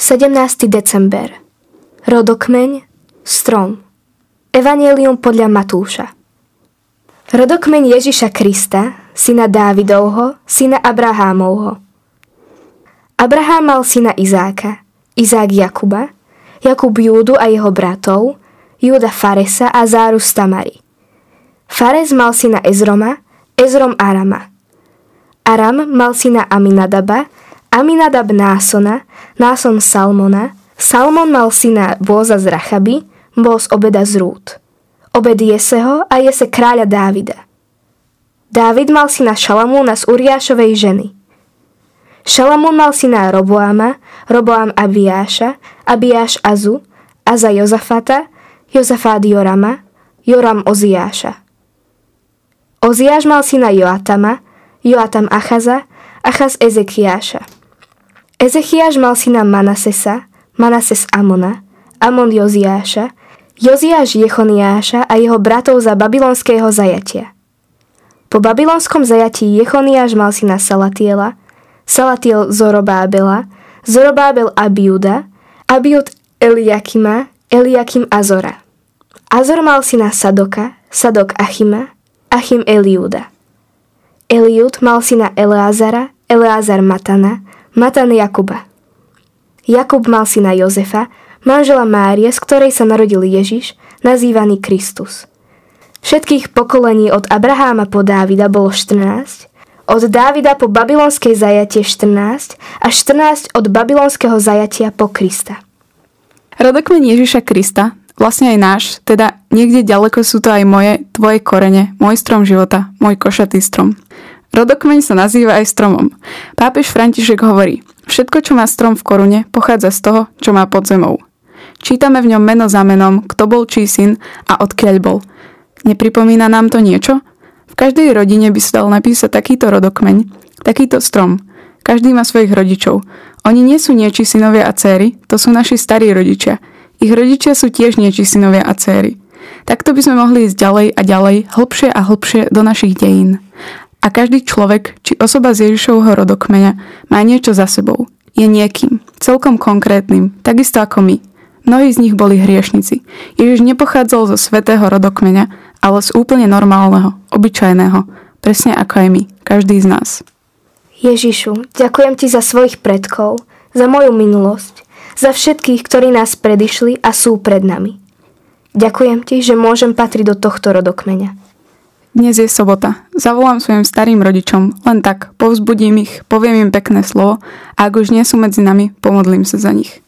17. december Rodokmeň Strom Evangelium podľa Matúša Rodokmeň Ježiša Krista, syna Dávidovho, syna Abrahámovho. Abraham mal syna Izáka, Izák Jakuba, Jakub Júdu a jeho bratov, Júda Faresa a Záru Tamary. Fares mal syna Ezroma, Ezrom Arama. Aram mal syna Aminadaba, Aminadab Násona, Náson Salmona, Salmon mal syna Bóza z Rachaby, Bóz Obeda z Rút. Obed Jeseho a Jese kráľa Dávida. Dávid mal syna Šalamúna z Uriášovej ženy. Šalamún mal syna Roboama, Roboam Abiáša, Abiáš Azu, Aza Jozafata, Jozafát Jorama, Joram Oziáša. Oziáš mal syna Joatama, Joatam Achaza, Achaz Ezekiáša. Ezechiaš mal syna Manasesa, Manases Amona, Amon Joziáša, Joziáš Jechoniáša a jeho bratov za babylonského zajatia. Po babylonskom zajatí Jechoniáš mal syna Salatiela, Salatiel Zorobábela, Zorobábel Abiuda, Abiud Eliakima, Eliakim Azora. Azor mal syna Sadoka, Sadok Achima, Achim Eliuda. Eliud mal syna Eleazara, Eleazar Matana, Matan Jakuba. Jakub mal syna Jozefa, manžela Márie, z ktorej sa narodil Ježiš, nazývaný Kristus. Všetkých pokolení od Abraháma po Dávida bolo 14, od Dávida po babylonskej zajatie 14 a 14 od babylonského zajatia po Krista. Rodokmen Ježiša Krista, vlastne aj náš, teda niekde ďaleko sú to aj moje, tvoje korene, môj strom života, môj košatý strom. Rodokmeň sa nazýva aj stromom. Pápež František hovorí, všetko, čo má strom v korune, pochádza z toho, čo má pod zemou. Čítame v ňom meno za menom, kto bol čí syn a odkiaľ bol. Nepripomína nám to niečo? V každej rodine by sa dal napísať takýto rodokmeň, takýto strom. Každý má svojich rodičov. Oni nie sú nieči synovia a céry, to sú naši starí rodičia. Ich rodičia sú tiež nieči synovia a céry. Takto by sme mohli ísť ďalej a ďalej, hlbšie a hlbšie do našich dejín. A každý človek, či osoba z Ježišovho rodokmeňa, má niečo za sebou. Je niekým, celkom konkrétnym, takisto ako my. Mnohí z nich boli hriešnici. Ježiš nepochádzal zo svetého rodokmeňa, ale z úplne normálneho, obyčajného, presne ako aj my, každý z nás. Ježišu, ďakujem ti za svojich predkov, za moju minulosť, za všetkých, ktorí nás predišli a sú pred nami. Ďakujem ti, že môžem patriť do tohto rodokmeňa. Dnes je sobota. Zavolám svojim starým rodičom, len tak, povzbudím ich, poviem im pekné slovo a ak už nie sú medzi nami, pomodlím sa za nich.